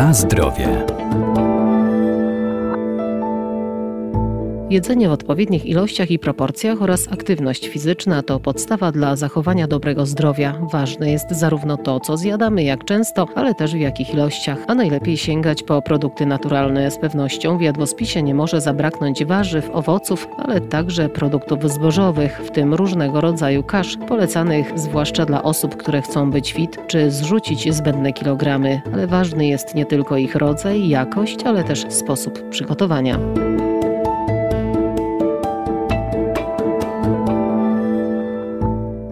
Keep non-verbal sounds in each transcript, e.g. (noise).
Na zdrowie. Jedzenie w odpowiednich ilościach i proporcjach oraz aktywność fizyczna to podstawa dla zachowania dobrego zdrowia. Ważne jest zarówno to, co zjadamy, jak często, ale też w jakich ilościach. A najlepiej sięgać po produkty naturalne. Z pewnością w jadłospisie nie może zabraknąć warzyw, owoców, ale także produktów zbożowych, w tym różnego rodzaju kasz, polecanych zwłaszcza dla osób, które chcą być fit czy zrzucić zbędne kilogramy. Ale ważny jest nie tylko ich rodzaj, jakość, ale też sposób przygotowania.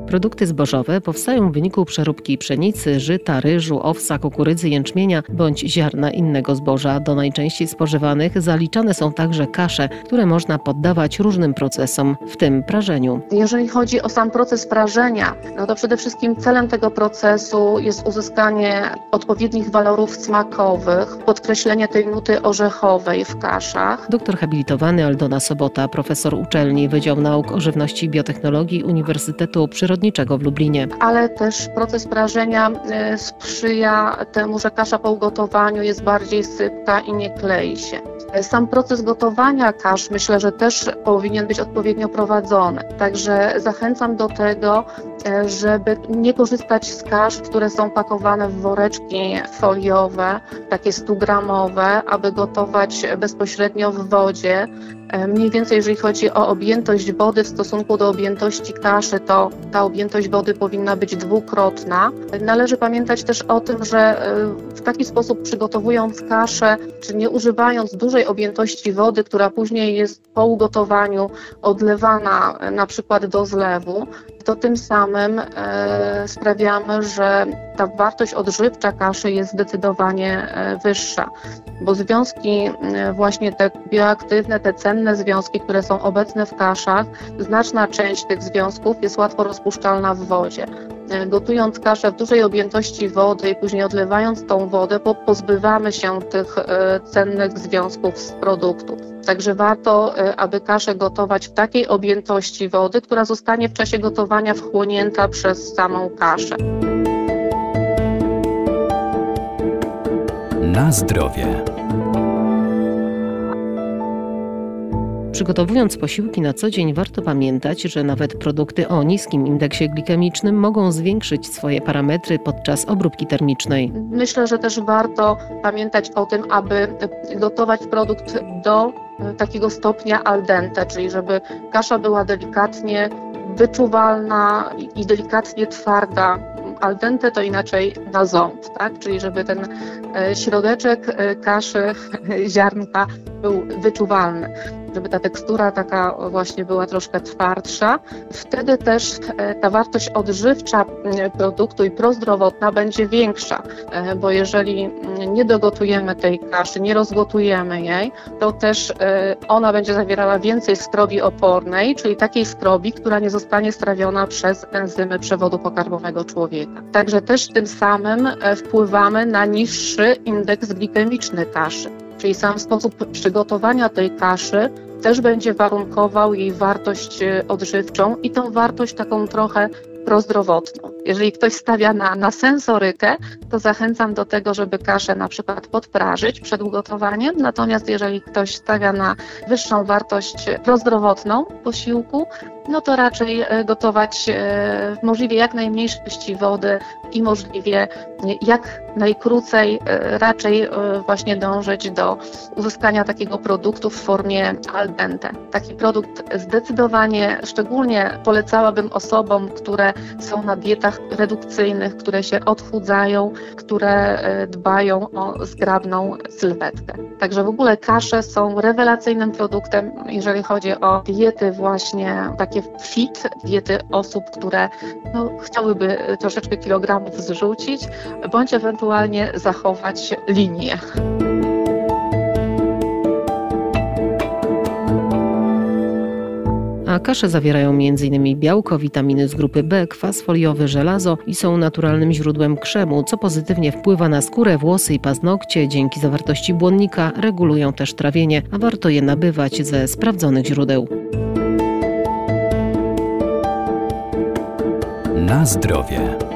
Produkty zbożowe powstają w wyniku przeróbki pszenicy, żyta, ryżu, owsa, kukurydzy, jęczmienia bądź ziarna innego zboża. Do najczęściej spożywanych zaliczane są także kasze, które można poddawać różnym procesom, w tym prażeniu. Jeżeli chodzi o sam proces prażenia, no to przede wszystkim celem tego procesu jest uzyskanie odpowiednich walorów smakowych, podkreślenie tej nuty orzechowej w kaszach. Doktor habilitowany Aldona Sobota, profesor uczelni Wydział Nauk o Żywności i Biotechnologii Uniwersytetu Przyrodniczego przyrodniczego w Lublinie. Ale też proces prażenia e, sprzyja temu, że kasza po ugotowaniu jest bardziej sypka i nie klei się. Sam proces gotowania kasz myślę, że też powinien być odpowiednio prowadzony. Także zachęcam do tego, e, żeby nie korzystać z kasz, które są pakowane w woreczki foliowe, takie 100-gramowe, aby gotować bezpośrednio w wodzie. E, mniej więcej, jeżeli chodzi o objętość wody w stosunku do objętości kaszy, to ta objętość wody powinna być dwukrotna. Należy pamiętać też o tym, że e, w taki sposób przygotowując kaszę, czy nie używając dużej dużej objętości wody, która później jest po ugotowaniu odlewana na przykład do zlewu, to tym samym e, sprawiamy, że ta wartość odżywcza kaszy jest zdecydowanie e, wyższa, bo związki właśnie te bioaktywne, te cenne związki, które są obecne w kaszach, znaczna część tych związków jest łatwo rozpuszczalna w wodzie. E, gotując kaszę w dużej objętości wody i później odlewając tą wodę, pozbywamy się tych e, cennych związków z produktu. Także warto, e, aby kaszę gotować w takiej objętości wody, która zostanie w czasie gotowania wchłonięta przez samą kaszę. Na zdrowie. Przygotowując posiłki na co dzień, warto pamiętać, że nawet produkty o niskim indeksie glikemicznym mogą zwiększyć swoje parametry podczas obróbki termicznej. Myślę, że też warto pamiętać o tym, aby gotować produkt do takiego stopnia al dente, czyli żeby kasza była delikatnie wyczuwalna i delikatnie twarda al dente to inaczej na ząb, tak? czyli żeby ten e, środeczek e, kaszy, (laughs) ziarnka był wyczuwalny żeby ta tekstura taka właśnie była troszkę twardsza. Wtedy też e, ta wartość odżywcza produktu i prozdrowotna będzie większa, bo jeżeli nie dogotujemy tej kaszy, nie rozgotujemy jej, to też ona będzie zawierała więcej skrobi opornej, czyli takiej skrobi, która nie zostanie strawiona przez enzymy przewodu pokarmowego człowieka. Także też tym samym e, wpływamy na niższy indeks glikemiczny kaszy. Czyli sam sposób przygotowania tej kaszy też będzie warunkował jej wartość e, odżywczą i tą wartość taką trochę prozdrowotną. Jeżeli ktoś stawia na, na sensorykę, to zachęcam do tego, żeby kaszę na przykład podprażyć przed ugotowaniem. Natomiast jeżeli ktoś stawia na wyższą wartość prozdrowotną posiłku, no to raczej e, gotować e, w możliwie jak najmniejszej ilości wody i możliwie jak najkrócej, e, raczej właśnie dążyć do uzyskania takiego produktu w formie al dente. Taki produkt zdecydowanie, szczególnie polecałabym osobom, które są na dietach redukcyjnych, które się odchudzają, które dbają o zgrabną sylwetkę. Także w ogóle kasze są rewelacyjnym produktem, jeżeli chodzi o diety właśnie takie takie fit, diety osób, które no, chciałyby troszeczkę kilogramów zrzucić, bądź ewentualnie zachować linię. A kasze zawierają m.in. białko, witaminy z grupy B, kwas foliowy, żelazo i są naturalnym źródłem krzemu, co pozytywnie wpływa na skórę, włosy i paznokcie. Dzięki zawartości błonnika regulują też trawienie, a warto je nabywać ze sprawdzonych źródeł. Na zdrowie.